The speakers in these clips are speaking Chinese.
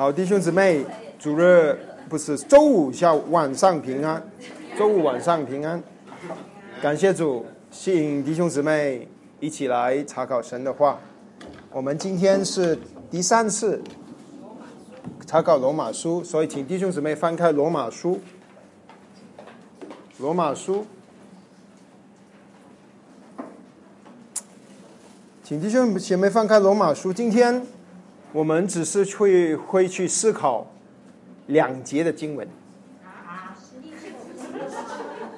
好，弟兄姊妹，主日不是周五下晚上平安，周五晚上平安。感谢主，吸引弟兄姊妹一起来查考神的话。我们今天是第三次查考罗马书，所以请弟兄姊妹翻开罗马书。罗马书，请弟兄姐妹翻开罗马书。今天我们只是会会去思考两节的经文。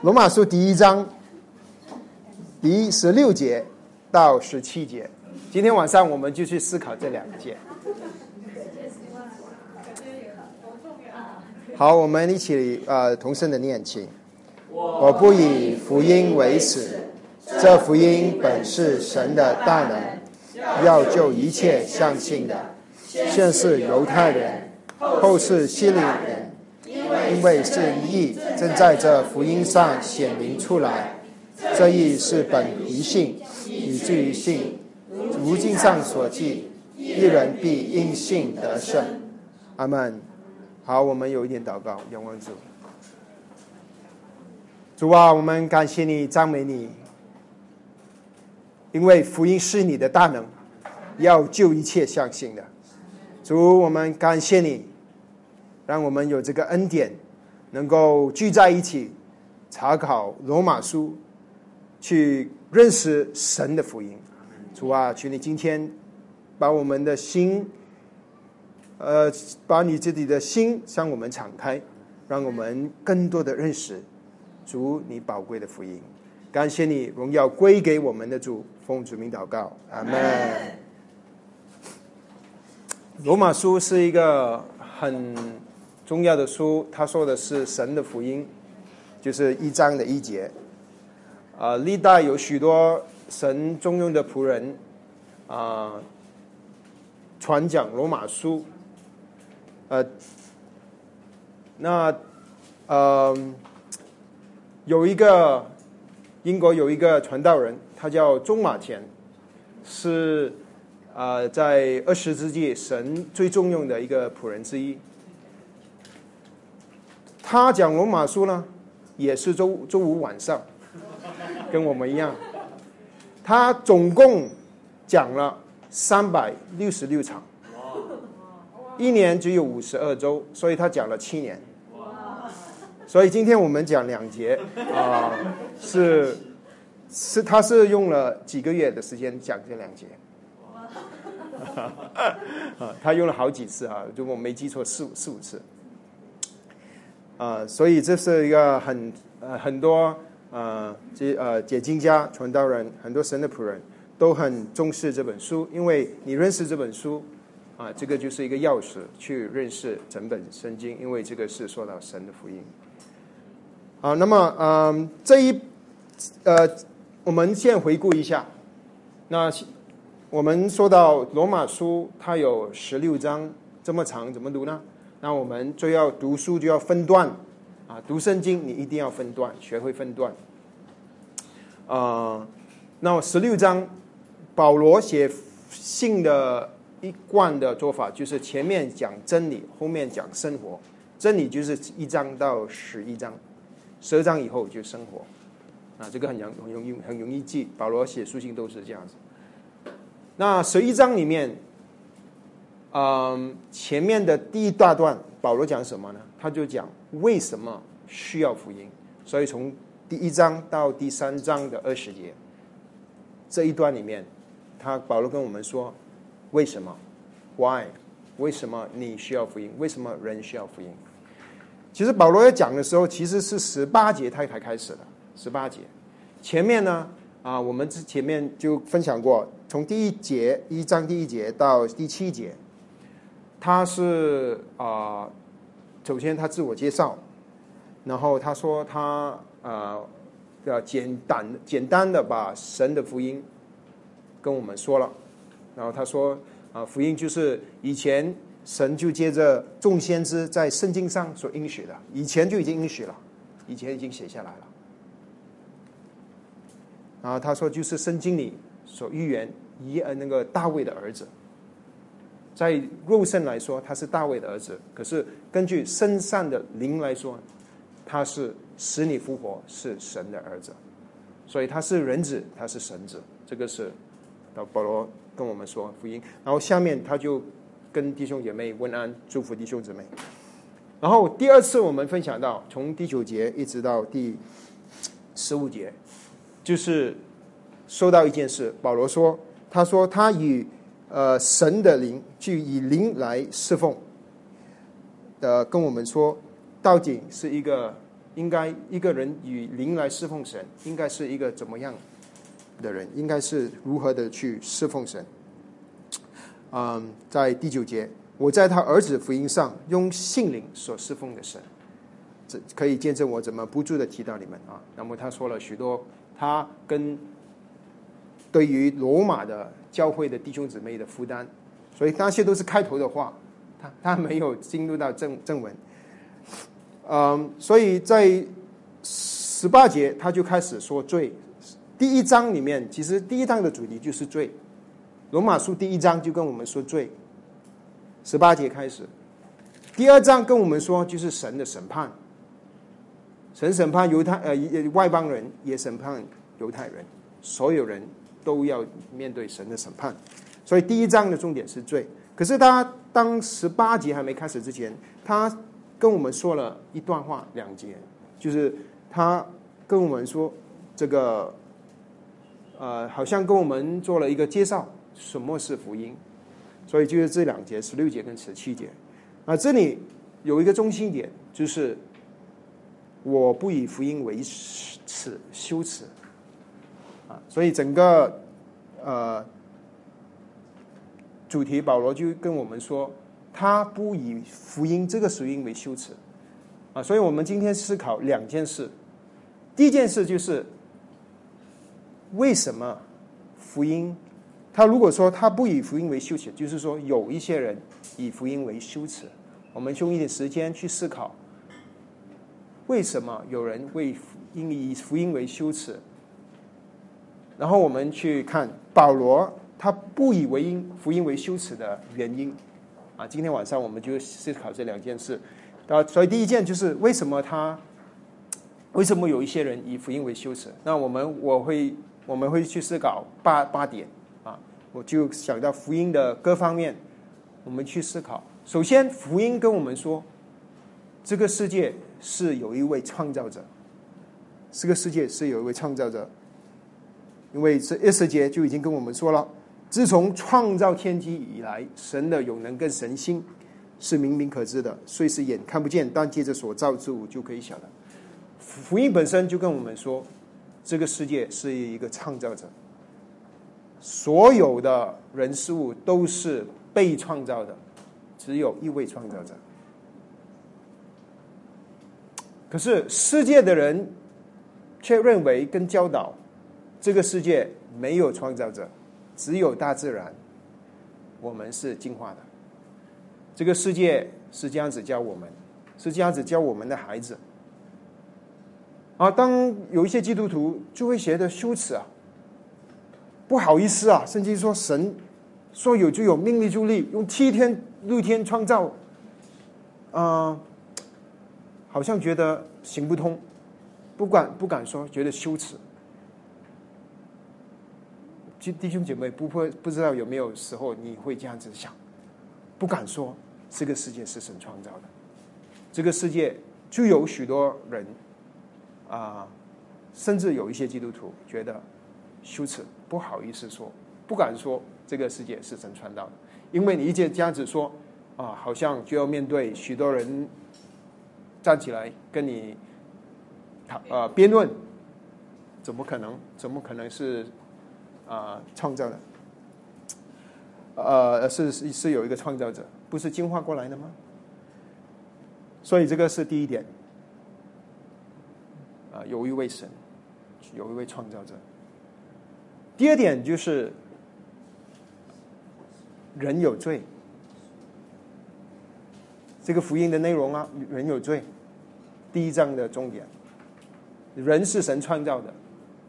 罗马书第一章第十六节到十七节，今天晚上我们就去思考这两节。好，我们一起呃同声的念经。我不以福音为耻，这福音本是神的大能，要救一切相信的，先是犹太人，后是希利人，因为是义正在这福音上显明出来。这义是本于信，以至于信。如经上所记，一人必因信得胜。阿门。好，我们有一点祷告，仰望主。主啊，我们感谢你，赞美你，因为福音是你的大能，要救一切相信的。主，我们感谢你，让我们有这个恩典，能够聚在一起查考罗马书，去认识神的福音。主啊，求你今天把我们的心，呃，把你自己的心向我们敞开，让我们更多的认识。主你宝贵的福音，感谢你荣耀归给我们的主，奉主名祷告，阿门。罗马书是一个很重要的书，他说的是神的福音，就是一章的一节。啊，历代有许多神中用的仆人啊，传讲罗马书。呃，那嗯。有一个英国有一个传道人，他叫中马田，是啊，在二十世纪神最重用的一个仆人之一。他讲罗马书呢，也是周周五晚上，跟我们一样。他总共讲了三百六十六场，一年只有五十二周，所以他讲了七年。所以今天我们讲两节啊，是是他是用了几个月的时间讲这两节，啊，他用了好几次啊，如果我没记错四五四五次，啊，所以这是一个很呃很多呃这呃解经家传道人很多神的仆人都很重视这本书，因为你认识这本书啊，这个就是一个钥匙去认识整本圣经，因为这个是说到神的福音。好，那么，嗯，这一，呃，我们先回顾一下。那我们说到罗马书，它有十六章这么长，怎么读呢？那我们就要读书就要分段，啊，读圣经你一定要分段，学会分段。啊，那十六章，保罗写信的一贯的做法就是前面讲真理，后面讲生活。真理就是一章到十一章。十二章以后就生活，啊，这个很容很容易很容易记。保罗写书信都是这样子。那十一章里面，嗯，前面的第一大段，保罗讲什么呢？他就讲为什么需要福音。所以从第一章到第三章的二十节这一段里面，他保罗跟我们说为什么？Why？为什么你需要福音？为什么人需要福音？其实保罗要讲的时候，其实是十八节他才开始的。十八节前面呢，啊，我们之前面就分享过，从第一节一章第一节到第七节，他是啊，首先他自我介绍，然后他说他啊要简单简单的把神的福音跟我们说了，然后他说啊，福音就是以前。神就接着众先知在圣经上所应许的，以前就已经应许了，以前已经写下来了。然后他说，就是圣经里所预言以呃那个大卫的儿子，在肉身来说，他是大卫的儿子；可是根据身上的灵来说，他是使你复活，是神的儿子。所以他是人子，他是神子。这个是保罗跟我们说福音。然后下面他就跟弟兄姐妹问安，祝福弟兄姊妹。然后第二次我们分享到从第九节一直到第十五节，就是说到一件事，保罗说，他说他与。呃，神的灵就以灵来侍奉，呃，跟我们说，到底是一个应该一个人以灵来侍奉神，应该是一个怎么样的人？应该是如何的去侍奉神？嗯，在第九节，我在他儿子福音上用信灵所侍奉的神，这可以见证我怎么不住的提到你们啊。那么他说了许多，他跟对于罗马的。教会的弟兄姊妹的负担，所以那些都是开头的话，他他没有进入到正正文。嗯，所以在十八节他就开始说罪。第一章里面，其实第一章的主题就是罪。罗马书第一章就跟我们说罪，十八节开始。第二章跟我们说就是神的审判，神审判犹太呃外邦人，也审判犹太人，所有人。都要面对神的审判，所以第一章的重点是罪。可是他当十八节还没开始之前，他跟我们说了一段话，两节，就是他跟我们说这个，呃，好像跟我们做了一个介绍，什么是福音。所以就是这两节，十六节跟十七节。啊，这里有一个中心点，就是我不以福音为耻，羞耻。所以整个呃主题，保罗就跟我们说，他不以福音这个属音为羞耻啊。所以我们今天思考两件事，第一件事就是为什么福音？他如果说他不以福音为羞耻，就是说有一些人以福音为羞耻。我们用一点时间去思考，为什么有人为因以福音为羞耻？然后我们去看保罗，他不以为因福音为羞耻的原因，啊，今天晚上我们就思考这两件事，啊，所以第一件就是为什么他，为什么有一些人以福音为羞耻？那我们我会我们会去思考八八点，啊，我就想到福音的各方面，我们去思考。首先，福音跟我们说，这个世界是有一位创造者，这个世界是有一位创造者。因为这二十节就已经跟我们说了，自从创造天机以来，神的永能跟神心是明明可知的，虽是眼看不见，但借着所造之物就可以晓得。福音本身就跟我们说，这个世界是一个创造者，所有的人事物都是被创造的，只有一位创造者。可是世界的人却认为跟教导。这个世界没有创造者，只有大自然。我们是进化的。这个世界是这样子教我们，是这样子教我们的孩子。啊，当有一些基督徒就会觉得羞耻啊，不好意思啊，甚至说神说有就有，命立就立，用七天六天创造，啊，好像觉得行不通，不敢不敢说，觉得羞耻。就弟兄姐妹，不会不知道有没有时候你会这样子想，不敢说这个世界是神创造的，这个世界就有许多人啊，甚至有一些基督徒觉得羞耻，不好意思说，不敢说这个世界是神创造的，因为你一这样子说啊，好像就要面对许多人站起来跟你讨呃辩论，怎么可能？怎么可能是？啊，创造的，呃，是是是有一个创造者，不是进化过来的吗？所以这个是第一点，啊，有一位神，有一位创造者。第二点就是人有罪，这个福音的内容啊，人有罪，第一章的重点，人是神创造的，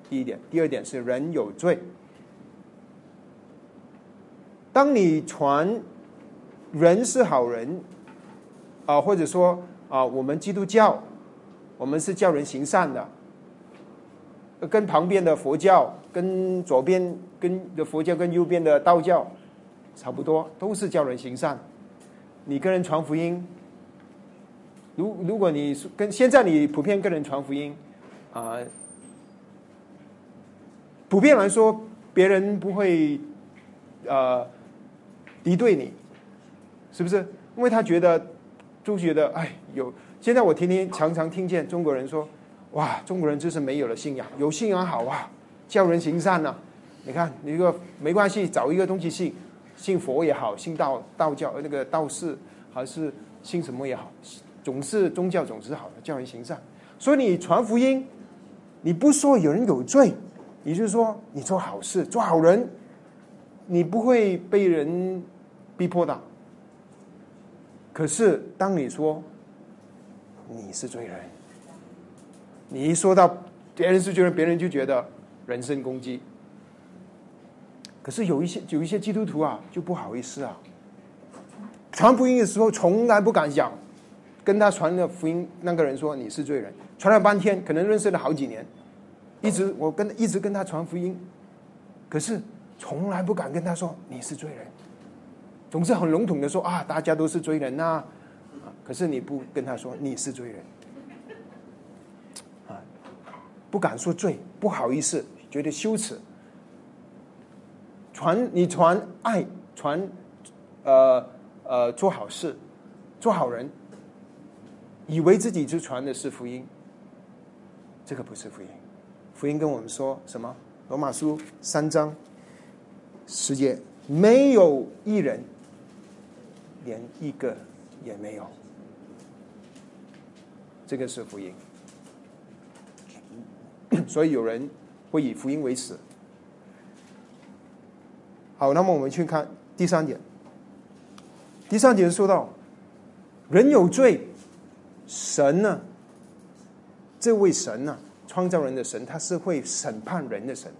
第一点，第二点是人有罪。当你传人是好人，啊，或者说啊，我们基督教，我们是叫人行善的，跟旁边的佛教、跟左边跟的佛教、跟右边的道教差不多，都是叫人行善。你跟人传福音，如如果你跟现在你普遍跟人传福音，啊，普遍来说，别人不会呃敌对你。是不是？因为他觉得，就觉得，哎，有。现在我天天常常听见中国人说，哇，中国人就是没有了信仰，有信仰好啊，教人行善呢。你看，你一个没关系，找一个东西信，信佛也好，信道道教那个道士，还是信什么也好，总是宗教总是好的，教人行善。所以你传福音，你不说有人有罪，也就是说你做好事，做好人，你不会被人逼迫的。可是，当你说你是罪人，你一说到别人是罪人，别人就觉得人身攻击。可是有一些有一些基督徒啊，就不好意思啊，传福音的时候从来不敢讲，跟他传的福音那个人说你是罪人，传了半天，可能认识了好几年，一直我跟一直跟他传福音，可是从来不敢跟他说你是罪人。总是很笼统的说啊，大家都是罪人呐，可是你不跟他说你是罪人，啊，不敢说罪，不好意思，觉得羞耻。传你传爱，传呃呃做好事，做好人，以为自己就传的是福音，这个不是福音。福音跟我们说什么？罗马书三章十节，没有一人。连一个也没有，这个是福音。所以有人会以福音为耻。好，那么我们去看第三点。第三点说到，人有罪，神呢？这位神呢？创造人的神，他是会审判人的神，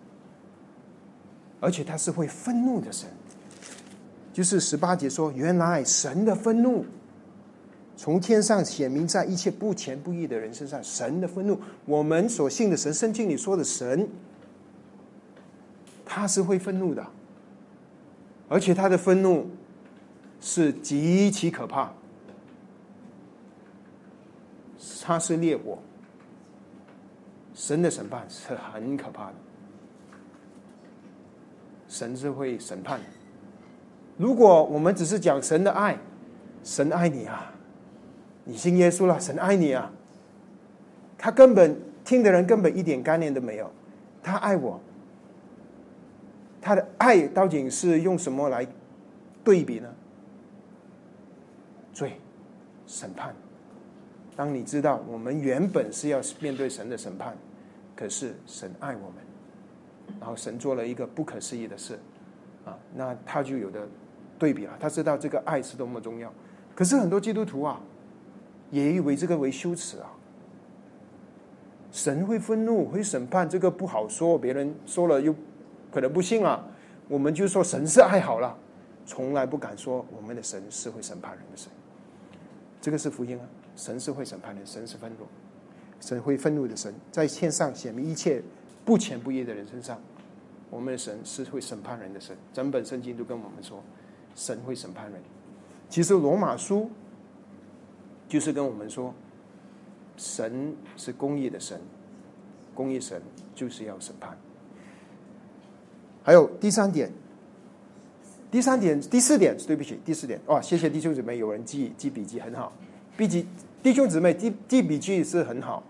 而且他是会愤怒的神。就是十八节说，原来神的愤怒从天上显明在一切不虔不义的人身上。神的愤怒，我们所信的神，圣经里说的神，他是会愤怒的，而且他的愤怒是极其可怕，他是烈火，神的审判是很可怕的，神是会审判的。如果我们只是讲神的爱，神爱你啊，你信耶稣了，神爱你啊，他根本听的人根本一点概念都没有，他爱我，他的爱到底是用什么来对比呢？罪、审判。当你知道我们原本是要面对神的审判，可是神爱我们，然后神做了一个不可思议的事，啊，那他就有的。对比了，他知道这个爱是多么重要。可是很多基督徒啊，也以为这个为羞耻啊。神会愤怒，会审判，这个不好说。别人说了又可能不信啊。我们就说神是爱好了，从来不敢说我们的神是会审判人的神。这个是福音啊，神是会审判人，神是愤怒，神会愤怒的神，在天上显明一切不虔不义的人身上。我们的神是会审判人的神，整本圣经都跟我们说。神会审判人，其实罗马书就是跟我们说，神是公义的神，公义神就是要审判。还有第三点，第三点，第四点，对不起，第四点，哇，谢谢弟兄姊妹，有人记记笔记很好，笔记弟兄姊妹记记笔记是很好，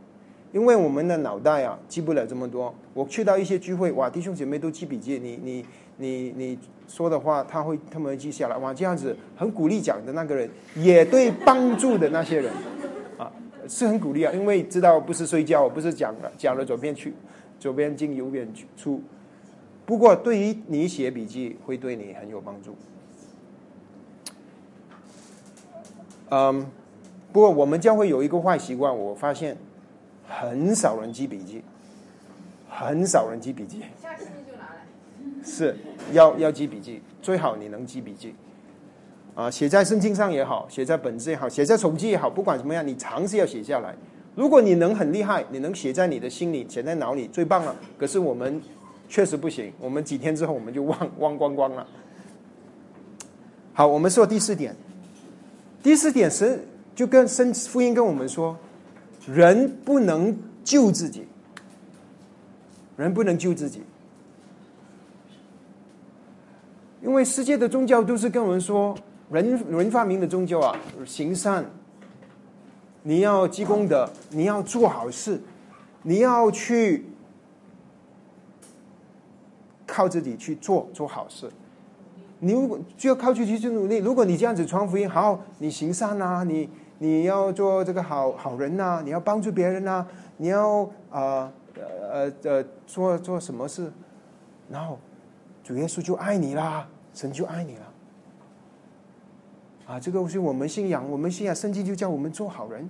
因为我们的脑袋啊记不了这么多。我去到一些聚会，哇，弟兄姐妹都记笔记，你你。你你说的话，他会他们会记下来哇，这样子很鼓励讲的那个人，也对帮助的那些人，啊，是很鼓励啊，因为知道不是睡觉，不是讲了讲了左边去，左边进右边出。不过对于你写笔记，会对你很有帮助。嗯，不过我们将会有一个坏习惯，我发现很少人记笔记，很少人记笔记。是要要记笔记，最好你能记笔记。啊，写在圣经上也好，写在本子也好，写在手机也好，不管怎么样，你尝试要写下来。如果你能很厉害，你能写在你的心里，写在脑里，最棒了。可是我们确实不行，我们几天之后我们就忘 忘光光了。好，我们说第四点，第四点是就跟圣福音跟我们说，人不能救自己，人不能救自己。因为世界的宗教都是跟我们说，人人发明的宗教啊，行善，你要积功德，你要做好事，你要去靠自己去做做好事。你如果就要靠自己去努力。如果你这样子传福音，好，你行善啊，你你要做这个好好人呐，你要帮助别人呐，你要啊呃呃做做什么事，然后主耶稣就爱你啦。神就爱你了，啊，这个是我们信仰，我们信仰圣经就叫我们做好人，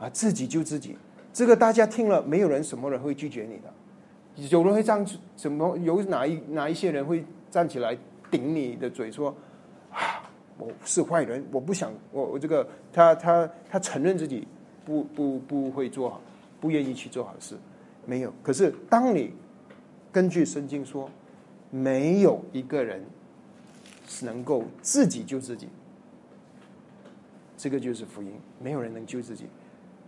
啊，自己救自己，这个大家听了，没有人什么人会拒绝你的，有人会站什么？有哪一哪一些人会站起来顶你的嘴说啊，我是坏人，我不想我我这个他他他承认自己不不不会做好，不愿意去做好事，没有。可是当你根据圣经说。没有一个人是能够自己救自己，这个就是福音。没有人能救自己，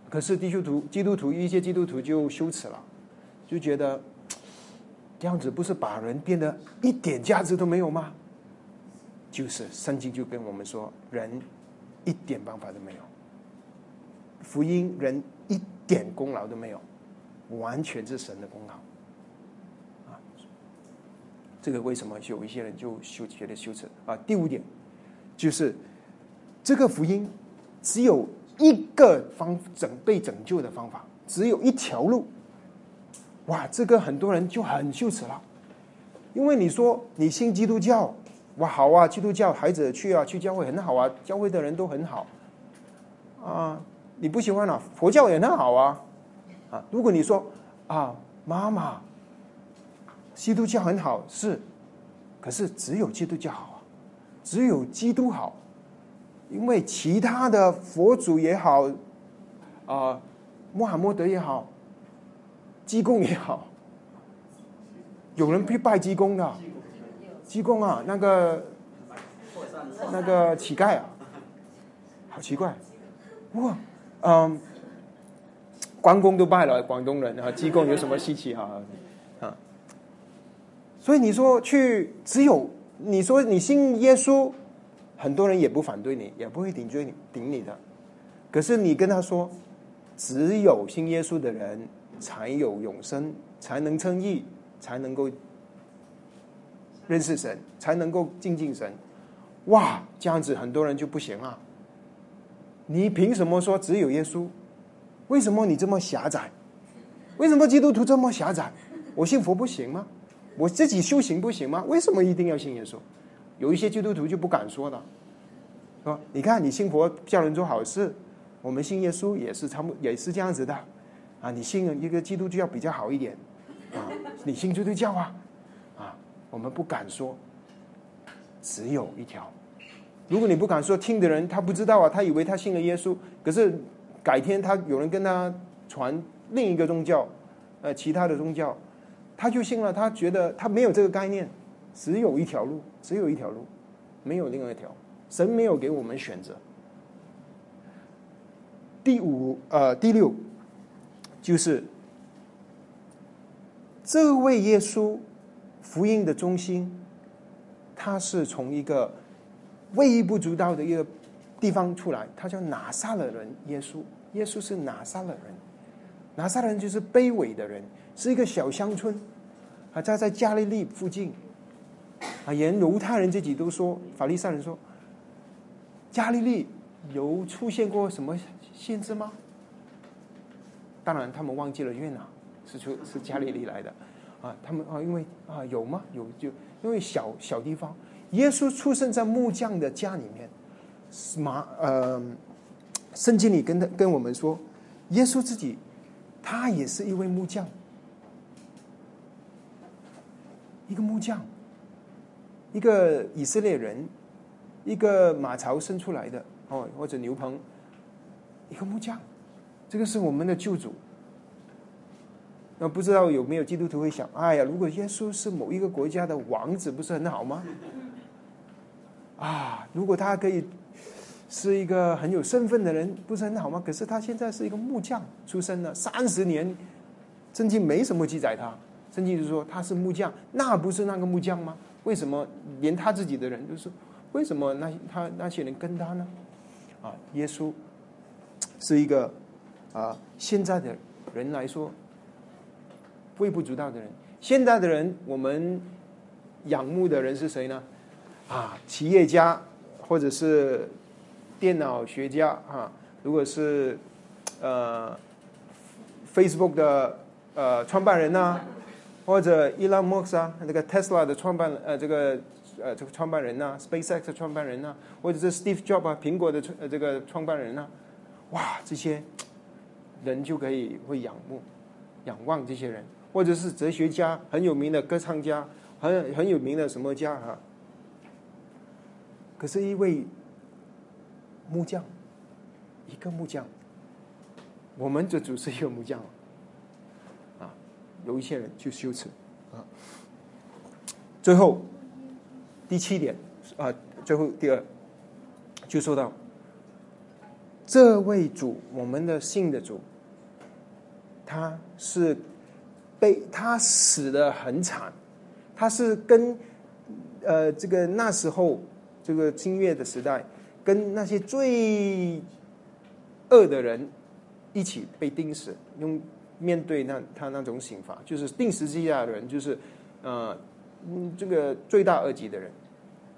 可是基督徒、基督徒一些基督徒就羞耻了，就觉得这样子不是把人变得一点价值都没有吗？就是圣经就跟我们说，人一点办法都没有，福音人一点功劳都没有，完全是神的功劳。这个为什么有一些人就羞觉得羞耻啊？第五点就是这个福音只有一个方拯被拯救的方法，只有一条路。哇，这个很多人就很羞耻了，因为你说你信基督教，哇，好啊，基督教孩子去啊，去教会很好啊，教会的人都很好啊。你不喜欢啊，佛教也很好啊啊。如果你说啊，妈妈。基督教很好，是，可是只有基督教好啊，只有基督好，因为其他的佛祖也好，啊，穆罕默德也好，济公也好，有人去拜济公的，济公啊，那个那个乞丐啊，好奇怪，哇，嗯，关公都拜了，广东人啊，济公有什么稀奇哈？所以你说去只有你说你信耶稣，很多人也不反对你，也不会顶罪你顶你的。可是你跟他说，只有信耶稣的人才有永生，才能称义，才能够认识神，才能够敬敬神。哇，这样子很多人就不行了。你凭什么说只有耶稣？为什么你这么狭窄？为什么基督徒这么狭窄？我信佛不行吗？我自己修行不行吗？为什么一定要信耶稣？有一些基督徒就不敢说的，说你看你信佛叫人做好事，我们信耶稣也是差不也是这样子的，啊，你信一个基督教比较好一点，啊，你信基督教啊，啊，我们不敢说，只有一条，如果你不敢说，听的人他不知道啊，他以为他信了耶稣，可是改天他有人跟他传另一个宗教，呃，其他的宗教。他就信了，他觉得他没有这个概念，只有一条路，只有一条路，没有另外一条。神没有给我们选择。第五，呃，第六，就是这位耶稣福音的中心，他是从一个微不足道的一个地方出来，他叫拿撒勒人耶稣。耶稣是拿撒勒人，拿撒勒人就是卑微的人。是一个小乡村，啊，在在加利利附近，啊，连犹太人自己都说，法利赛人说，加利利有出现过什么限制吗？当然，他们忘记了约拿是出是加利利来的，啊，他们啊，因为啊有吗？有就因为小小地方，耶稣出生在木匠的家里面，马呃，圣经里跟他跟我们说，耶稣自己他也是一位木匠。一个木匠，一个以色列人，一个马槽生出来的哦，或者牛棚，一个木匠，这个是我们的救主。那不知道有没有基督徒会想：哎呀，如果耶稣是某一个国家的王子，不是很好吗？啊，如果他可以是一个很有身份的人，不是很好吗？可是他现在是一个木匠出身的，三十年，圣经没什么记载他。圣经就说他是木匠，那不是那个木匠吗？为什么连他自己的人都是？为什么那他那些人跟他呢？啊，耶稣是一个啊，现在的人来说微不足道的人。现在的人，我们仰慕的人是谁呢？啊，企业家或者是电脑学家啊，如果是呃 Facebook 的呃创办人呢，或者 Elon Musk 啊，这个 Tesla 的创办呃这个呃这个创办人呐，SpaceX 的创办人呐，或者是 Steve Jobs 啊，苹果的创这个创办人呐，哇，这些人就可以会仰慕、仰望这些人，或者是哲学家很有名的歌唱家，很很有名的什么家哈。可是，一位木匠，一个木匠，我们这组是一个木匠啊。有一些人去羞耻啊。最后第七点啊，最后第二就说到这位主，我们的信的主，他是被他死的很惨，他是跟呃这个那时候。这个金月的时代，跟那些最恶的人一起被钉死，用面对那他那种刑罚，就是定十字架的人，就是呃，嗯，这个罪大恶极的人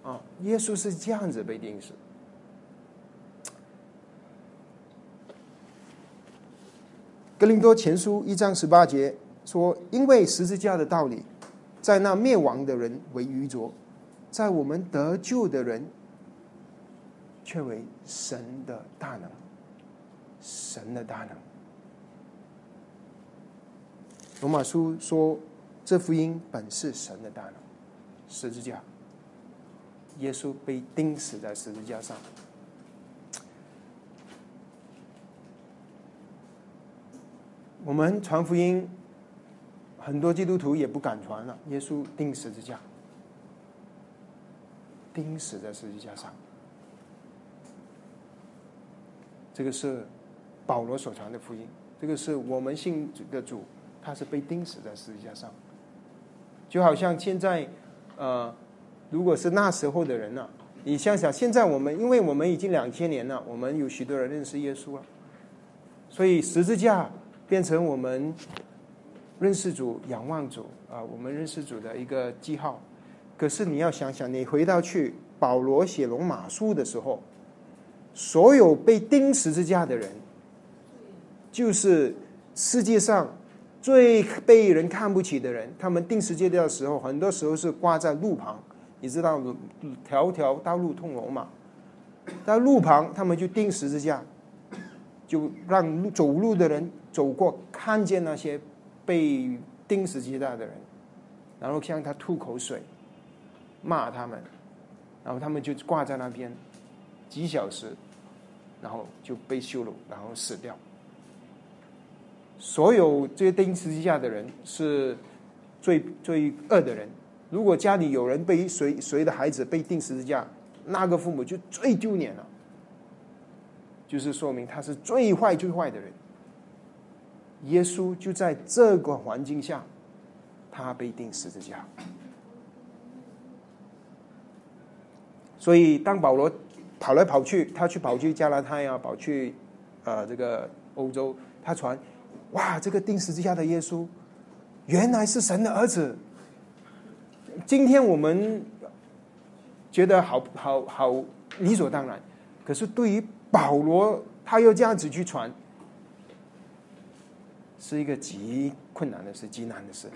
啊。耶稣是这样子被定死。格林多前书一章十八节说：“因为十字架的道理，在那灭亡的人为愚拙。”在我们得救的人，却为神的大能，神的大能。罗马书说，这福音本是神的大能，十字架，耶稣被钉死在十字架上。我们传福音，很多基督徒也不敢传了。耶稣钉十字架。钉死在十字架上，这个是保罗所传的福音。这个是我们信的主，他是被钉死在十字架上。就好像现在，呃，如果是那时候的人呢，你想想，现在我们，因为我们已经两千年了，我们有许多人认识耶稣了，所以十字架变成我们认识主、仰望主啊，我们认识主的一个记号。可是你要想想，你回到去保罗写罗马书的时候，所有被钉十字架的人，就是世界上最被人看不起的人。他们钉十字架的时候，很多时候是挂在路旁，你知道，条条道路通罗马，在路旁他们就钉十字架，就让走路的人走过，看见那些被钉十字架的人，然后向他吐口水。骂他们，然后他们就挂在那边几小时，然后就被羞辱，然后死掉。所有这些钉十字架的人是最最恶的人。如果家里有人被谁谁的孩子被钉十字架，那个父母就最丢脸了，就是说明他是最坏最坏的人。耶稣就在这个环境下，他被钉十字架。所以，当保罗跑来跑去，他去跑去加拿大呀，跑去呃这个欧洲，他传，哇，这个钉十字架的耶稣，原来是神的儿子。今天我们觉得好好好理所当然，可是对于保罗，他又这样子去传，是一个极困难的事，极难的事。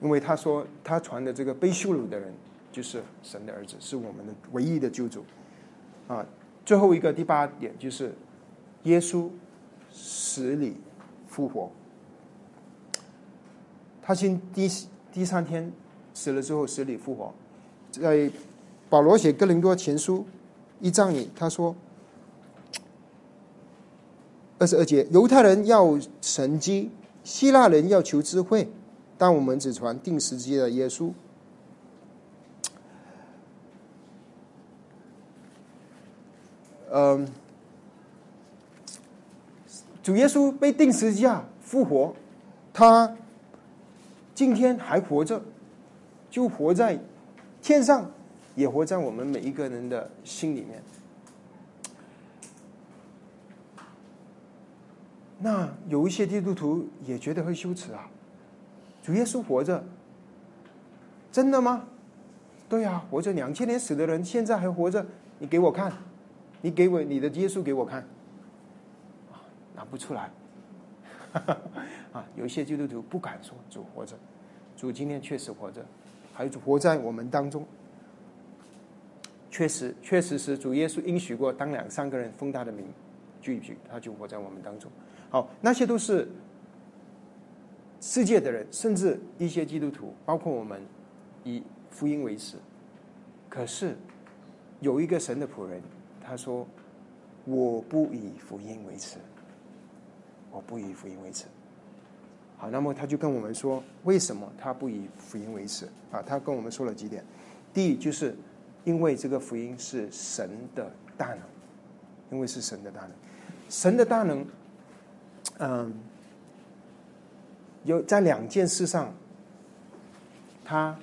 因为他说他传的这个被羞辱的人就是神的儿子，是我们的唯一的救主。啊，最后一个第八点就是耶稣死里复活。他先第第三天死了之后死里复活。在保罗写哥林多前书一章里，他说二十二节，犹太人要神机，希腊人要求智慧，但我们只传定时机的耶稣。嗯，主耶稣被钉十字架复活，他今天还活着，就活在天上，也活在我们每一个人的心里面。那有一些基督徒也觉得会羞耻啊，主耶稣活着，真的吗？对呀，活着两千年死的人，现在还活着，你给我看。你给我你的耶稣给我看，拿不出来，啊，有些基督徒不敢说主活着，主今天确实活着，还主活在我们当中，确实确实是主耶稣应许过，当两三个人奉他的名聚一聚，他就活在我们当中。好，那些都是世界的人，甚至一些基督徒，包括我们以福音为耻，可是有一个神的仆人。他说：“我不以福音为耻，我不以福音为耻。”好，那么他就跟我们说，为什么他不以福音为耻啊？他跟我们说了几点。第一，就是因为这个福音是神的大能，因为是神的大能，神的大能，嗯，有在两件事上，他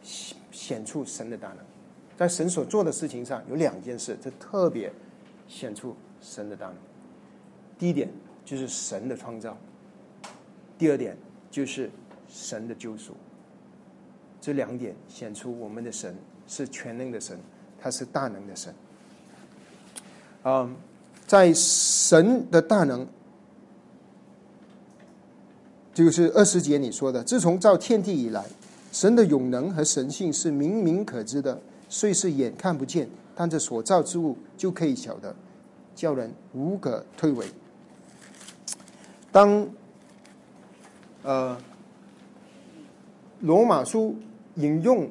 显显出神的大能。在神所做的事情上有两件事，这特别显出神的大能。第一点就是神的创造，第二点就是神的救赎。这两点显出我们的神是全能的神，他是大能的神。嗯，在神的大能，就是二十节你说的，自从造天地以来，神的永能和神性是明明可知的。虽是眼看不见，但这所造之物就可以晓得，叫人无可推诿。当呃罗马书引用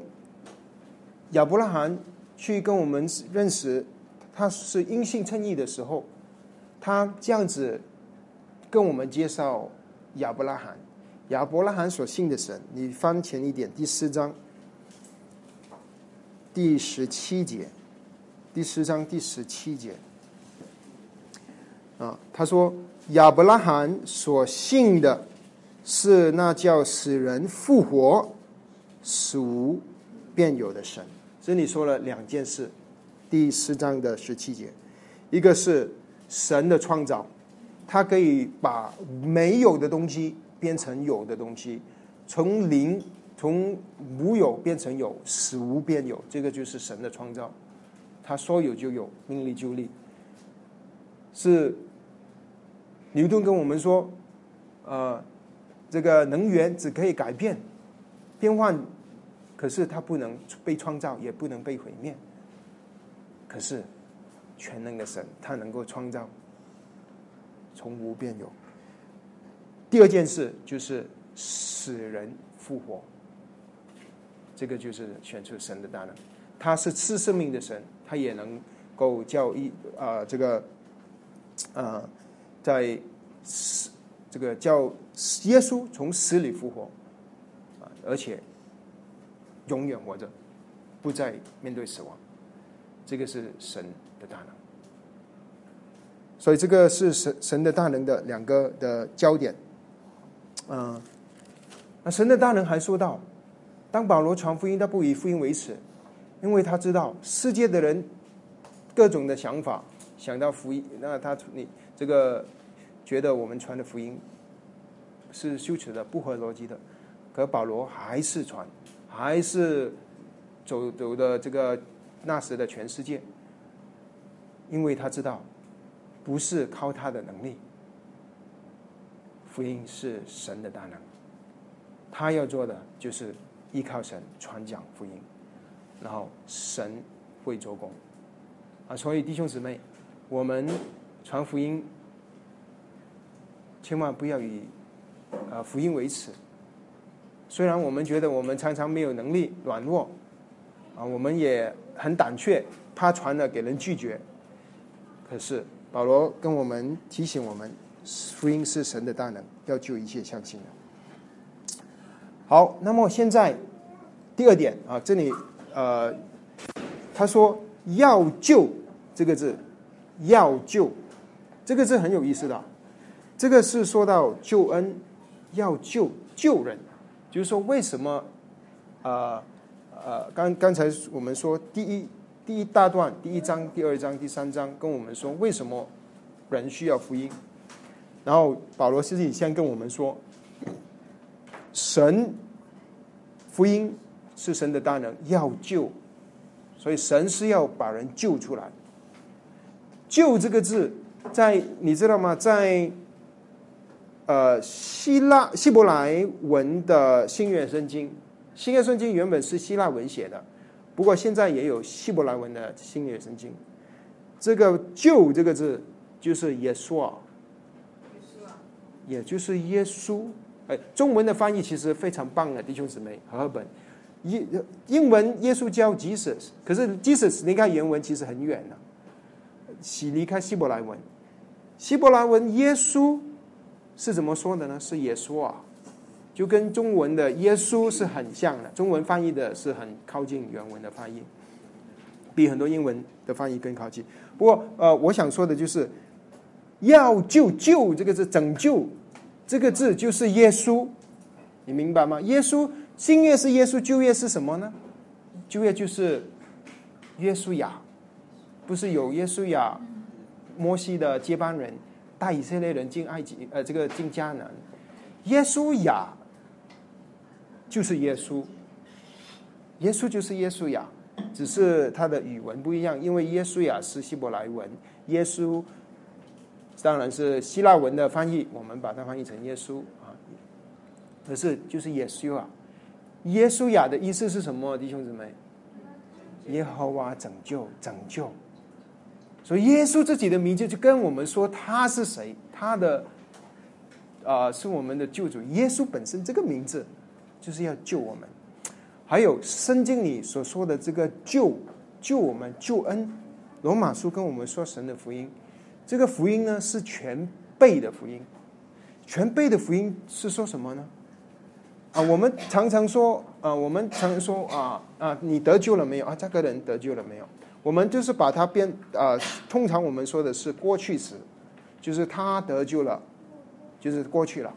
亚伯拉罕去跟我们认识他是因信称义的时候，他这样子跟我们介绍亚伯拉罕，亚伯拉罕所信的神。你翻前一点，第四章。第十七节，第十章第十七节，啊，他说亚伯拉罕所信的是那叫使人复活、使无变有的神。这里说了两件事，第十章的十七节，一个是神的创造，他可以把没有的东西变成有的东西，从零。从无有变成有，使无变有，这个就是神的创造。他说有就有，命立就立。是牛顿跟我们说，呃，这个能源只可以改变、变换，可是它不能被创造，也不能被毁灭。可是全能的神，他能够创造，从无变有。第二件事就是使人复活。这个就是选出神的大能，他是赐生命的神，他也能够叫一啊这个啊在死这个叫耶稣从死里复活啊，而且永远活着，不再面对死亡，这个是神的大能。所以这个是神神的大能的两个的焦点。嗯，那神的大能还说到。当保罗传福音，他不以福音为耻，因为他知道世界的人各种的想法，想到福音，那他你这个觉得我们传的福音是羞耻的、不合逻辑的，可保罗还是传，还是走走的这个那时的全世界，因为他知道不是靠他的能力，福音是神的大能，他要做的就是。依靠神传讲福音，然后神会做工啊！所以弟兄姊妹，我们传福音千万不要以啊福音为耻，虽然我们觉得我们常常没有能力、软弱，啊，我们也很胆怯，怕传了给人拒绝。可是保罗跟我们提醒我们，福音是神的大能，要救一切相信的。好，那么现在第二点啊，这里呃，他说要救这个字，要救这个字很有意思的，这个是说到救恩，要救救人。就是说，为什么，呃，呃，刚刚才我们说第一第一大段第一章、第二章、第三章跟我们说为什么人需要福音，然后保罗自己先跟我们说，神福音是神的大能，要救，所以神是要把人救出来。救这个字，在你知道吗？在呃，希腊希伯来文的新约圣经，新约圣经原本是希腊文写的，不过现在也有希伯来文的新约圣经。这个“救”这个字就是耶稣啊，也就是耶稣。哎，中文的翻译其实非常棒的，弟兄姊妹，和本英英文耶稣叫 Jesus，可是 Jesus 离开原文其实很远了，喜离开希伯来文，希伯来文耶稣。是怎么说的呢？是耶稣啊，就跟中文的耶稣是很像的。中文翻译的是很靠近原文的翻译，比很多英文的翻译更靠近。不过，呃，我想说的就是要救救这个是，拯救这个字就是耶稣，你明白吗？耶稣新约是耶稣，旧约是什么呢？旧约就是耶稣亚，不是有耶稣亚，摩西的接班人。带以色列人进埃及，呃，这个进迦南，耶稣亚就是耶稣，耶稣就是耶稣亚，只是他的语文不一样，因为耶稣亚是希伯来文，耶稣当然是希腊文的翻译，我们把它翻译成耶稣啊，可是就是耶稣啊，耶稣雅的意思是什么？弟兄姊妹，耶和华拯救，拯救。所以耶稣自己的名字就跟我们说他是谁，他的啊是我们的救主。耶稣本身这个名字就是要救我们。还有圣经里所说的这个救救我们救恩，罗马书跟我们说神的福音，这个福音呢是全备的福音。全备的福音是说什么呢？啊，我们常常说啊，我们常常说啊啊，你得救了没有啊？这个人得救了没有？我们就是把它变啊，通常我们说的是过去时，就是他得救了，就是过去了，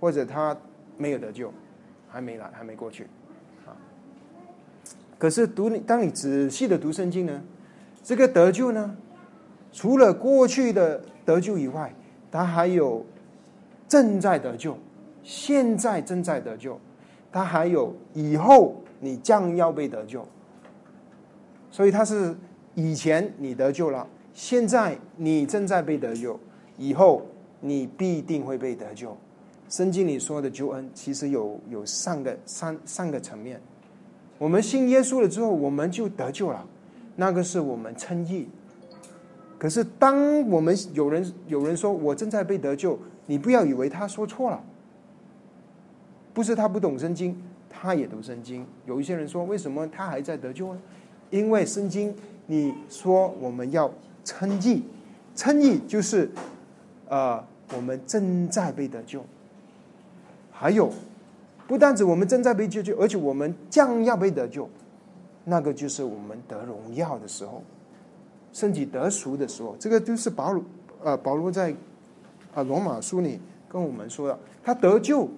或者他没有得救，还没来，还没过去，啊。可是读你，当你仔细的读圣经呢，这个得救呢，除了过去的得救以外，他还有正在得救，现在正在得救，他还有以后你将要被得救。所以他是以前你得救了，现在你正在被得救，以后你必定会被得救。圣经里说的救恩其实有有三个三三个层面。我们信耶稣了之后，我们就得救了，那个是我们称义。可是当我们有人有人说我正在被得救，你不要以为他说错了，不是他不懂圣经，他也读圣经。有一些人说，为什么他还在得救呢？因为圣经你说我们要称义，称义就是，呃，我们正在被得救。还有，不单指我们正在被救救，而且我们将要被得救，那个就是我们得荣耀的时候，身体得赎的时候。这个就是保罗，呃，保罗在啊罗马书里跟我们说的，他得救，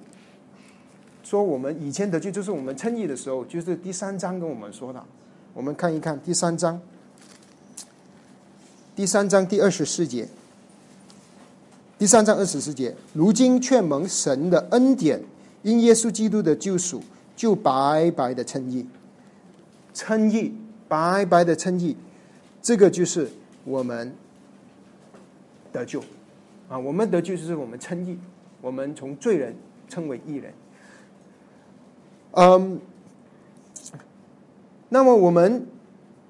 说我们以前得救就是我们称义的时候，就是第三章跟我们说的。我们看一看第三章，第三章第二十四节，第三章二十四节，如今却蒙神的恩典，因耶稣基督的救赎，就白白的称义，称义，白白的称义，这个就是我们得救啊！我们得救就是我们称义，我们从罪人称为义人，嗯。那么我们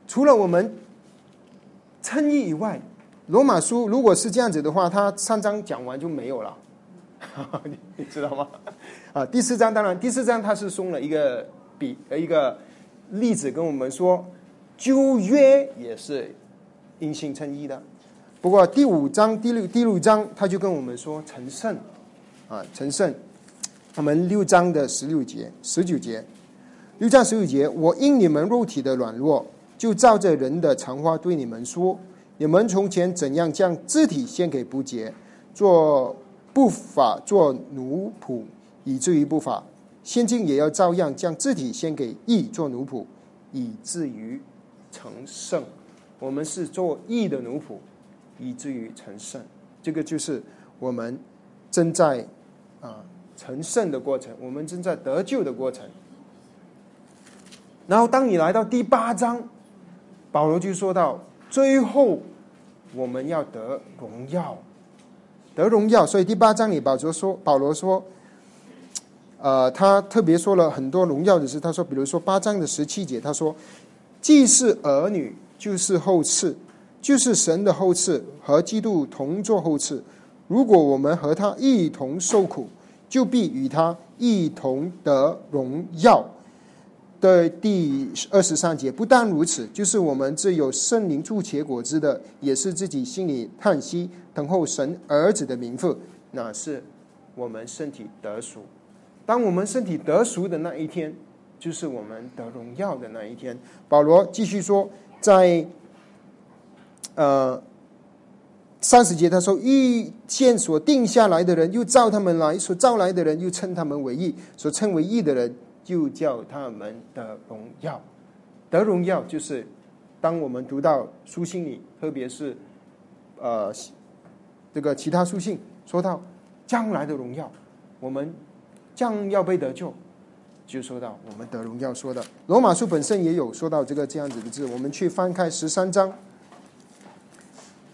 除了我们称义以外，罗马书如果是这样子的话，他三章讲完就没有了，你知道吗？啊，第四章当然，第四章他是送了一个比呃一个例子跟我们说，旧约也是因信称义的。不过第五章第六第六章他就跟我们说成圣啊，成圣。我们六章的十六节十九节，六章十九节，我因你们肉体的软弱，就照着人的常话对你们说：你们从前怎样将肢体献给不洁，做不法做奴仆。以至于不法，现今也要照样将肢体献给义做奴仆，以至于成圣。我们是做义的奴仆，以至于成圣。这个就是我们正在啊成圣的过程，我们正在得救的过程。然后，当你来到第八章，保罗就说到最后我们要得荣耀，得荣耀。所以第八章里，保罗说，保罗说。呃，他特别说了很多荣耀的事。他说，比如说八章的十七节，他说：“既是儿女，就是后赐，就是神的后赐，和基督同作后赐。如果我们和他一同受苦，就必与他一同得荣耀。”的第二十三节，不但如此，就是我们这有圣灵助结果子的，也是自己心里叹息，等候神儿子的名分，那是我们身体得赎。当我们身体得赎的那一天，就是我们得荣耀的那一天。保罗继续说，在呃三十节他说：“预见所定下来的人，又召他们来；所召来的人，又称他们为义；所称为义的人，就叫他们得荣耀。得荣耀就是当我们读到书信里，特别是呃这个其他书信说到将来的荣耀，我们。”将要被得救，就说到我们得荣耀说的。罗马书本身也有说到这个这样子的字。我们去翻开十三章，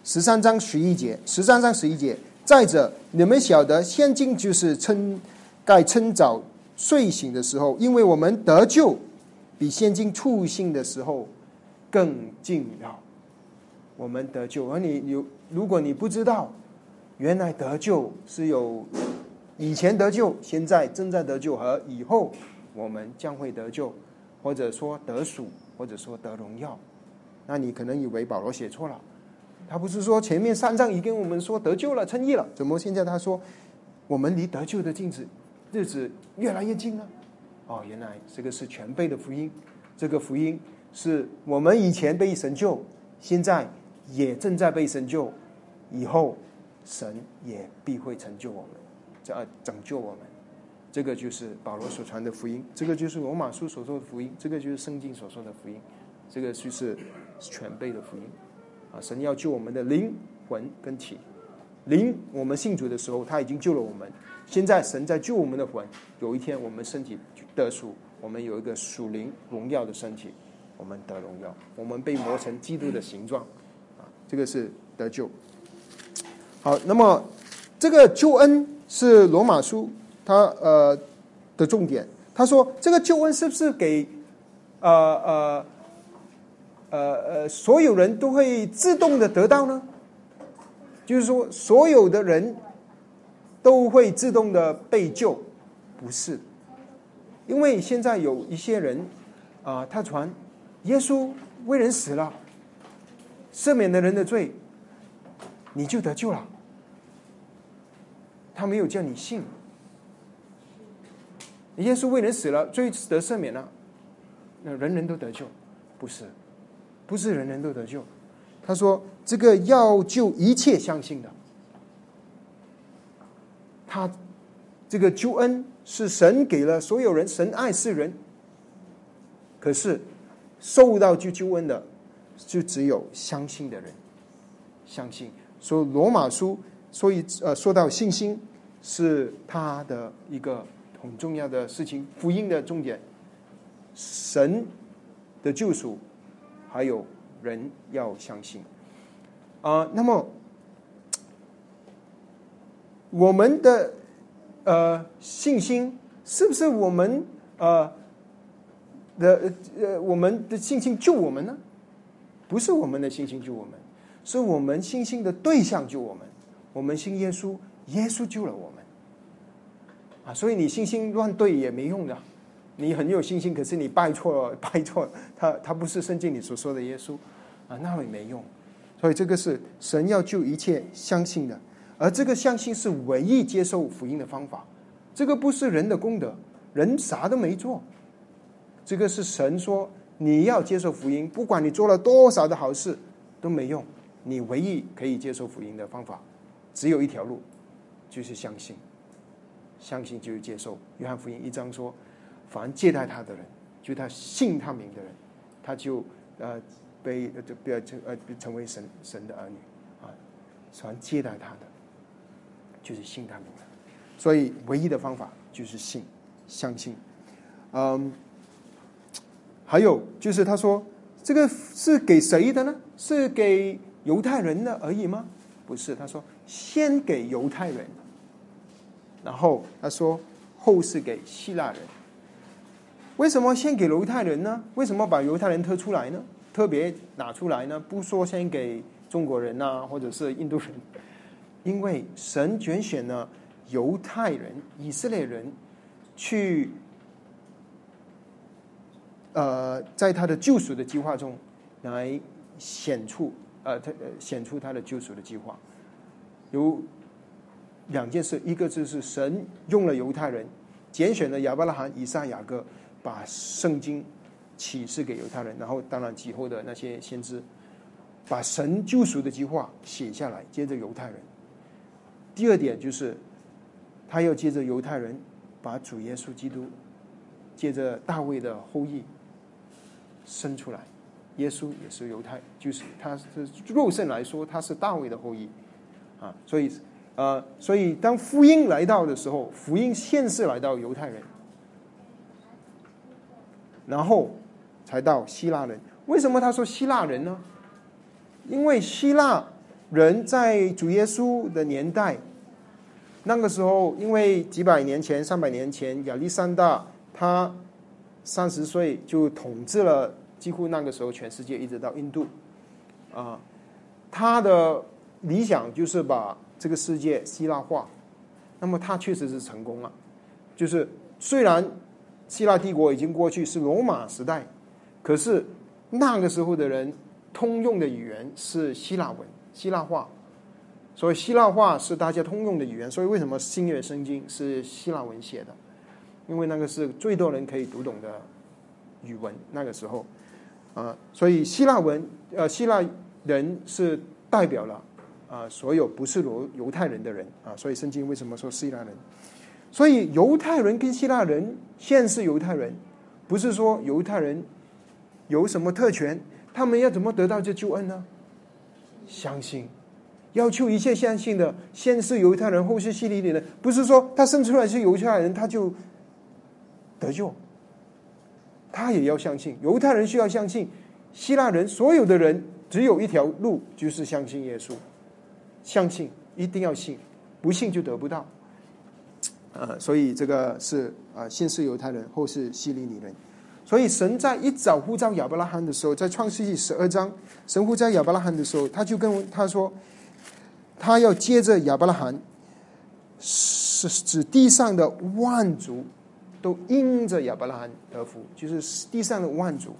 十三章十一节，十三章十一节。再者，你们晓得，现今就是趁该趁早睡醒的时候，因为我们得救比现今初醒的时候更近了。我们得救，而你有，如果你不知道，原来得救是有。以前得救，现在正在得救，和以后我们将会得救，或者说得属，或者说得荣耀。那你可能以为保罗写错了，他不是说前面三章已经我们说得救了、称义了，怎么现在他说我们离得救的镜子日子越来越近了？哦，原来这个是全备的福音，这个福音是我们以前被神救，现在也正在被神救，以后神也必会成就我们。呃，拯救我们，这个就是保罗所传的福音，这个就是罗马书所说的福音，这个就是圣经所说的福音，这个就是全备的福音。啊，神要救我们的灵魂跟体，灵我们信主的时候他已经救了我们，现在神在救我们的魂，有一天我们身体得赎，我们有一个属灵荣耀的身体，我们得荣耀，我们被磨成基督的形状，啊，这个是得救。好，那么这个救恩。是罗马书，他呃的重点。他说：“这个救恩是不是给呃呃呃呃所有人都会自动的得到呢？就是说，所有的人都会自动的被救？不是，因为现在有一些人啊，他传耶稣为人死了，赦免了人的罪，你就得救了。”他没有叫你信，耶稣为人死了，罪得赦免了，那人人都得救，不是，不是人人都得救。他说这个要救一切相信的，他这个救恩是神给了所有人，神爱世人，可是受到救救恩的就只有相信的人，相信。所以罗马书，所以呃说到信心。是他的一个很重要的事情，福音的重点，神的救赎，还有人要相信啊。那么我们的呃信心是不是我们呃的呃我们的信心救我们呢？不是我们的信心救我们，是我们信心的对象救我们。我们信耶稣。耶稣救了我所以你信心乱对也没用的。你很有信心，可是你拜错了，拜错，他他不是圣经里所说的耶稣啊，那也没用。所以这个是神要救一切相信的，而这个相信是唯一接受福音的方法。这个不是人的功德，人啥都没做。这个是神说你要接受福音，不管你做了多少的好事都没用。你唯一可以接受福音的方法，只有一条路，就是相信。相信就是接受。约翰福音一章说。凡接待他的人，就他信他名的人，他就呃被就不要成呃成为神神的儿女啊。凡接待他的，就是信他名的。所以唯一的方法就是信，相信。嗯，还有就是他说，这个是给谁的呢？是给犹太人的而已吗？不是，他说先给犹太人，然后他说后世给希腊人。为什么先给犹太人呢？为什么把犹太人特出来呢？特别拿出来呢？不说先给中国人呐，或者是印度人，因为神拣选了犹太人、以色列人去，呃，在他的救赎的计划中来显出，呃，他显出他的救赎的计划。有两件事，一个就是神用了犹太人，拣选了亚伯拉罕、以撒、雅各。把圣经启示给犹太人，然后当然以后的那些先知，把神救赎的计划写下来，接着犹太人。第二点就是，他要接着犹太人把主耶稣基督，借着大卫的后裔生出来。耶稣也是犹太，就是他是肉身来说，他是大卫的后裔啊。所以呃，所以当福音来到的时候，福音先是来到犹太人。然后才到希腊人。为什么他说希腊人呢？因为希腊人在主耶稣的年代，那个时候，因为几百年前、上百年前，亚历山大他三十岁就统治了几乎那个时候全世界，一直到印度。啊，他的理想就是把这个世界希腊化。那么他确实是成功了，就是虽然。希腊帝国已经过去，是罗马时代。可是那个时候的人通用的语言是希腊文、希腊话，所以希腊话是大家通用的语言。所以为什么新约圣经是希腊文写的？因为那个是最多人可以读懂的语文。那个时候啊，所以希腊文呃，希腊人是代表了啊所有不是犹犹太人的人啊。所以圣经为什么说希腊人？所以犹太人跟希腊人现是犹太人，不是说犹太人有什么特权，他们要怎么得到这救恩呢？相信，要求一切相信的，先是犹太人，后是希利尼人，不是说他生出来是犹太人他就得救，他也要相信。犹太人需要相信，希腊人所有的人只有一条路，就是相信耶稣，相信一定要信，不信就得不到。呃，所以这个是啊，先是犹太人，后是希利尼人。所以神在一早呼召亚伯拉罕的时候，在创世纪十二章，神呼召亚伯拉罕的时候，他就跟他说，他要接着亚伯拉罕，是指地上的万族都因着亚伯拉罕得福，就是地上的万族。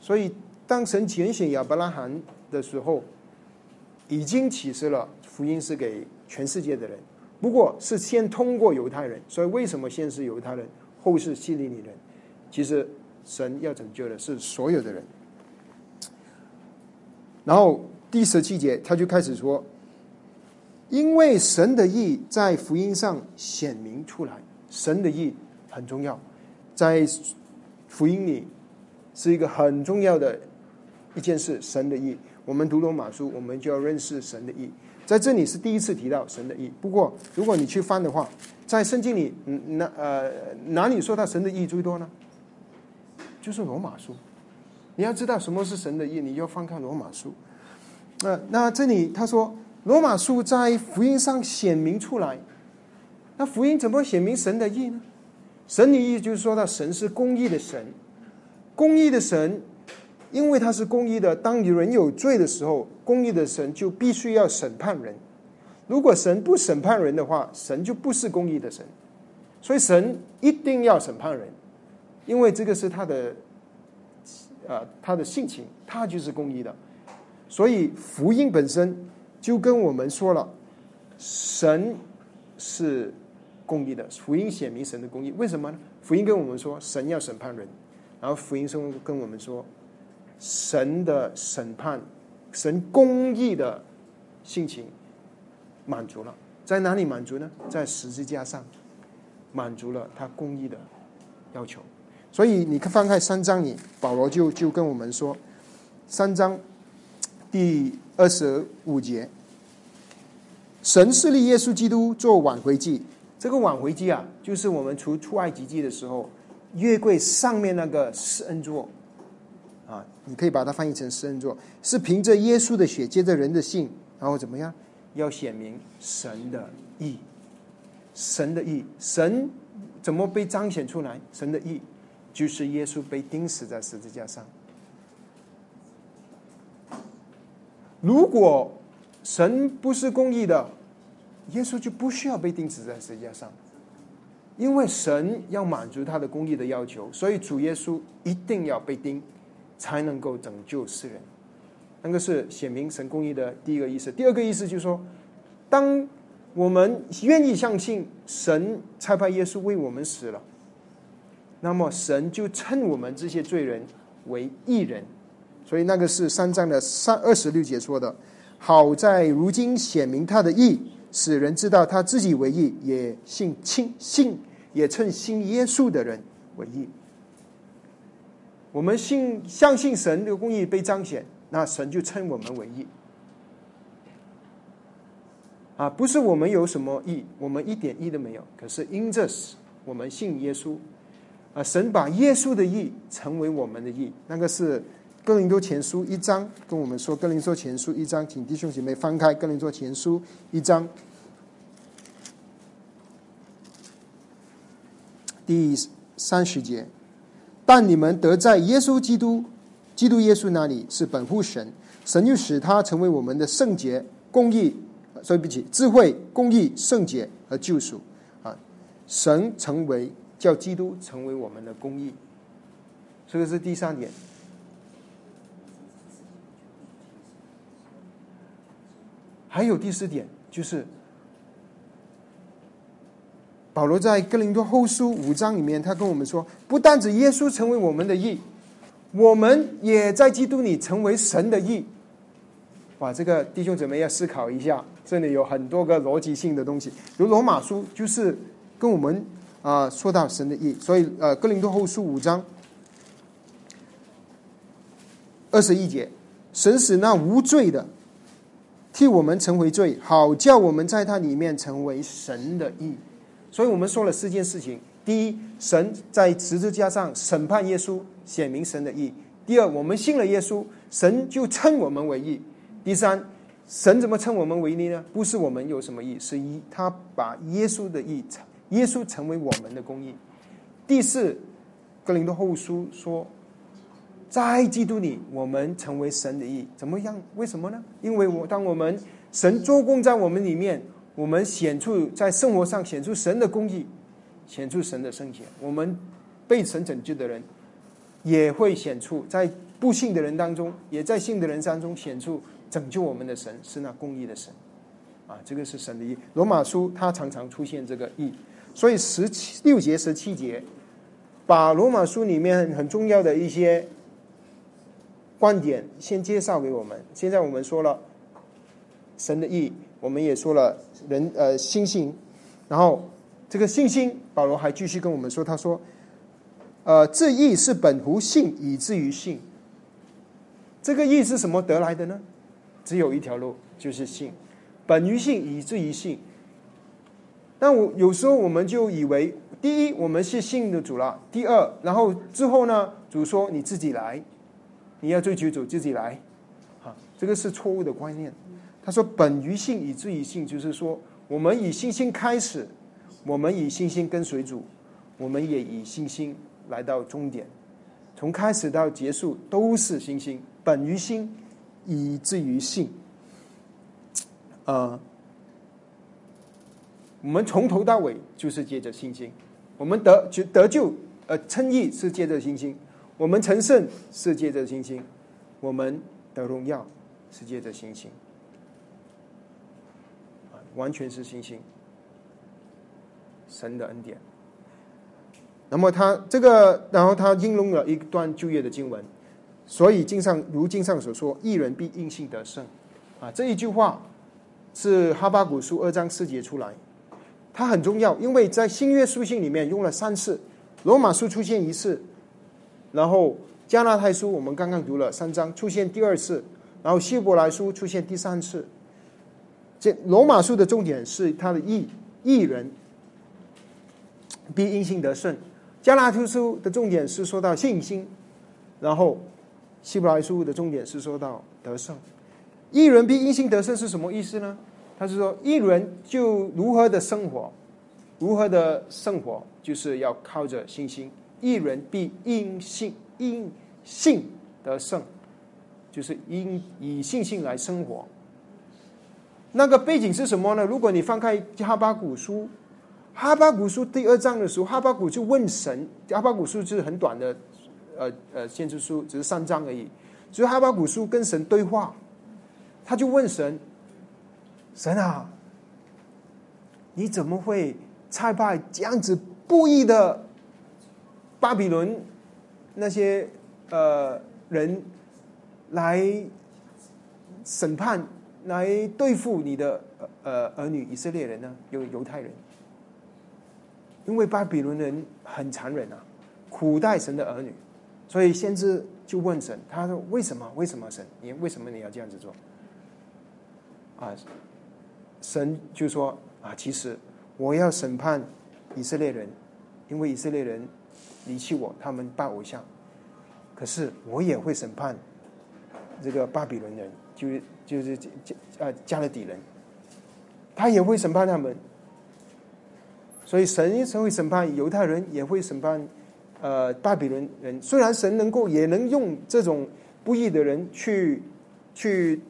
所以当神拣选亚伯拉罕的时候，已经启示了福音是给全世界的人。不过是先通过犹太人，所以为什么先是犹太人，后是希利尼人？其实神要拯救的是所有的人。然后第十七节他就开始说：“因为神的意在福音上显明出来，神的意很重要，在福音里是一个很重要的一件事。神的意，我们读罗马书，我们就要认识神的意。”在这里是第一次提到神的意。不过，如果你去翻的话，在圣经里，哪呃哪里说到神的意最多呢？就是罗马书。你要知道什么是神的意，你要翻看罗马书。那那这里他说，罗马书在福音上显明出来。那福音怎么显明神的意呢？神的意就是说到神是公义的神，公义的神。因为他是公义的，当人有罪的时候，公义的神就必须要审判人。如果神不审判人的话，神就不是公义的神。所以神一定要审判人，因为这个是他的，呃，他的性情，他就是公义的。所以福音本身就跟我们说了，神是公义的。福音显明神的公义，为什么呢？福音跟我们说神要审判人，然后福音中跟我们说神的审判，神公义的性情满足了，在哪里满足呢？在十字架上满足了他公义的要求。所以你翻开三章里，保罗就就跟我们说三章。第二十五节，神设立耶稣基督做挽回祭。这个挽回祭啊，就是我们除出埃及记的时候，月柜上面那个施恩座啊，你可以把它翻译成施恩座，是凭着耶稣的血，接着人的信，然后怎么样？要显明神的意，神的意，神怎么被彰显出来？神的意就是耶稣被钉死在十字架上。如果神不是公义的，耶稣就不需要被钉死在十字架上，因为神要满足他的公义的要求，所以主耶稣一定要被钉，才能够拯救世人。那个是显明神公义的第一个意思。第二个意思就是说，当我们愿意相信神差派耶稣为我们死了，那么神就称我们这些罪人为义人。所以那个是三章的三二十六节说的，好在如今显明他的义，使人知道他自己为义，也信亲信也称信耶稣的人为义。我们信相信神的公义被彰显，那神就称我们为义。啊，不是我们有什么义，我们一点义都没有。可是因这我们信耶稣，啊，神把耶稣的义成为我们的义，那个是。哥林多前书一章跟我们说，哥林多前书一章，请弟兄姐妹翻开哥林多前书一章第三十节。但你们得在耶稣基督、基督耶稣那里是本乎神，神就使他成为我们的圣洁、公义，所以不起智慧、公义、圣洁和救赎啊！神成为叫基督成为我们的公义，这个是第三点。还有第四点，就是保罗在哥林多后书五章里面，他跟我们说，不但指耶稣成为我们的义，我们也在基督里成为神的义。哇，这个弟兄姊妹要思考一下，这里有很多个逻辑性的东西。如罗马书就是跟我们啊说到神的义，所以呃，哥林多后书五章二十一节，神使那无罪的。替我们成为罪，好叫我们在他里面成为神的义。所以我们说了四件事情：第一，神在十字架上审判耶稣，显明神的义；第二，我们信了耶稣，神就称我们为义；第三，神怎么称我们为义呢？不是我们有什么义，是一他把耶稣的义，耶稣成为我们的公义；第四，格林多后书说。在基督里，我们成为神的义，怎么样？为什么呢？因为我当我们神做工在我们里面，我们显出在生活上显出神的公义，显出神的圣洁。我们被神拯救的人，也会显出在不幸的人当中，也在信的人当中显出拯救我们的神是那公义的神。啊，这个是神的义。罗马书它常常出现这个义，所以十七六节十七节，把罗马书里面很重要的一些。观点先介绍给我们。现在我们说了神的意，我们也说了人呃信心，然后这个信心，保罗还继续跟我们说，他说，呃，这义是本乎信，以至于信。这个义是什么得来的呢？只有一条路，就是信，本于信，以至于信。那我有时候我们就以为，第一，我们是信的主了；第二，然后之后呢，主说你自己来。你要追求主自己来，哈，这个是错误的观念。他说：“本于信，以至于信，就是说，我们以信心开始，我们以信心跟随主，我们也以信心来到终点。从开始到结束都是信心。本于心，以至于信。呃，我们从头到尾就是借着信心，我们得就得救，呃，称义是借着信心；我们成圣是借着信心；我们的荣耀是借着信心。完全是信心，神的恩典。那么他这个，然后他应用了一段就业的经文，所以经上如经上所说，一人必因信得胜。啊，这一句话是哈巴古书二章四节出来，它很重要，因为在新约书信里面用了三次，罗马书出现一次，然后加拉太书我们刚刚读了三章出现第二次，然后希伯来书出现第三次。这罗马书的重点是他的义义人必因信得胜，加拉太书的重点是说到信心，然后希伯来书的重点是说到得胜。一人必因信得胜是什么意思呢？他是说一人就如何的生活，如何的生活，就是要靠着信心。一人必因信因信得胜，就是因以信心来生活。那个背景是什么呢？如果你翻开哈巴古书，哈巴古书第二章的时候，哈巴古就问神。哈巴古书是很短的，呃呃，先知书只是三章而已。所以哈巴古书跟神对话，他就问神：神啊，你怎么会差派这样子不义的巴比伦那些呃人来审判？来对付你的呃儿女以色列人呢？犹犹太人，因为巴比伦人很残忍啊，苦待神的儿女，所以先知就问神，他说：“为什么？为什么神？你为什么你要这样子做？”啊，神就说：“啊，其实我要审判以色列人，因为以色列人离弃我，他们拜偶像。可是我也会审判这个巴比伦人。”就是就是加呃加勒底人，他也会审判他们，所以神会审判犹太人，也会审判呃巴比伦人。虽然神能够也能用这种不义的人去去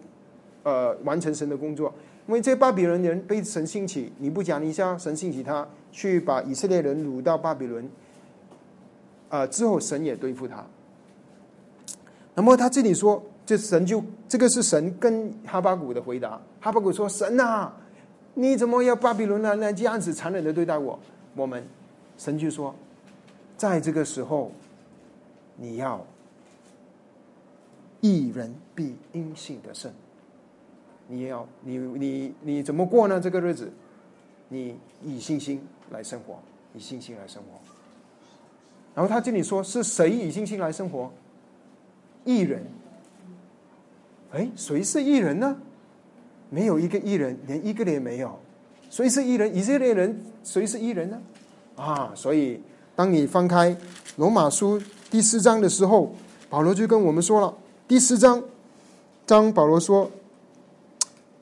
呃完成神的工作，因为这巴比伦人被神兴起，你不讲一下，神兴起他去把以色列人掳到巴比伦，啊之后神也对付他。那么他这里说。这神就这个是神跟哈巴谷的回答。哈巴谷说：“神啊，你怎么要巴比伦人来这样子残忍的对待我？”我们神就说：“在这个时候，你要一人必因信得胜。你要你你你怎么过呢？这个日子，你以信心来生活，以信心来生活。然后他这里说是谁以信心来生活？一人。”哎，谁是异人呢？没有一个异人，连一个人也没有。谁是异人？以色列人谁是异人呢？啊，所以当你翻开罗马书第四章的时候，保罗就跟我们说了：第四章，章保罗说，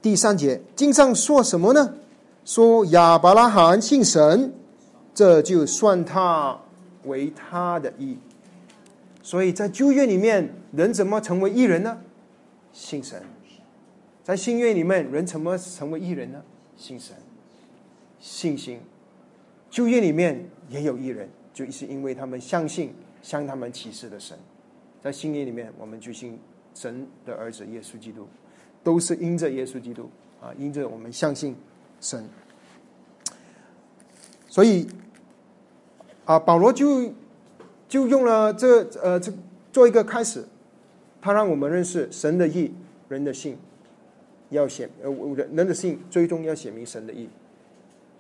第三节经上说什么呢？说亚伯拉罕信神，这就算他为他的义。所以在旧约里面，人怎么成为异人呢？信神，在信约里面，人怎么成为艺人呢？信神，信心。旧约里面也有艺人，就是因为他们相信向他们启示的神。在信约里面，我们就信神的儿子耶稣基督，都是因着耶稣基督啊，因着我们相信神。所以啊，保罗就就用了这呃这做一个开始。他让我们认识神的意，人的性要显呃人人的性最终要显明神的意。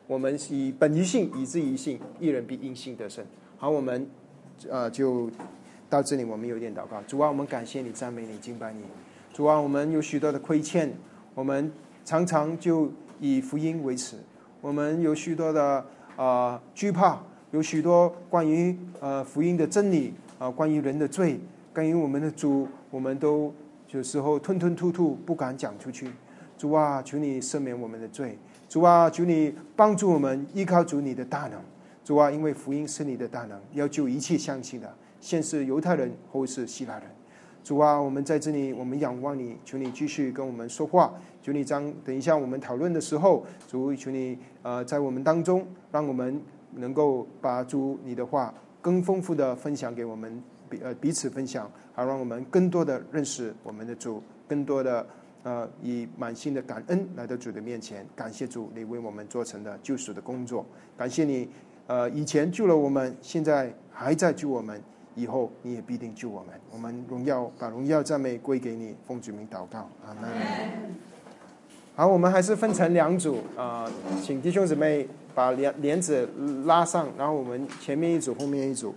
我们以本于性，以至于性，一人必因性得胜。好，我们呃就到这里，我们有点祷告。主啊，我们感谢你，赞美你，敬拜你。主啊，我们有许多的亏欠，我们常常就以福音为耻。我们有许多的啊惧怕，有许多关于呃福音的真理啊，关于人的罪，关于我们的主。我们都有时候吞吞吐吐，不敢讲出去。主啊，求你赦免我们的罪。主啊，求你帮助我们依靠主你的大能。主啊，因为福音是你的大能，要救一切相信的，先是犹太人，后是希腊人。主啊，我们在这里，我们仰望你，求你继续跟我们说话。求你将等一下我们讨论的时候，主求你呃在我们当中，让我们能够把主你的话更丰富的分享给我们彼呃彼此分享，好让我们更多的认识我们的主，更多的呃以满心的感恩来到主的面前，感谢主你为我们做成的救赎的工作，感谢你呃以前救了我们，现在还在救我们，以后你也必定救我们。我们荣耀把荣耀赞美归给你，奉主名祷告，阿门。好，我们还是分成两组啊、请弟兄姊妹把帘帘子拉上，然后我们前面一组，后面一组。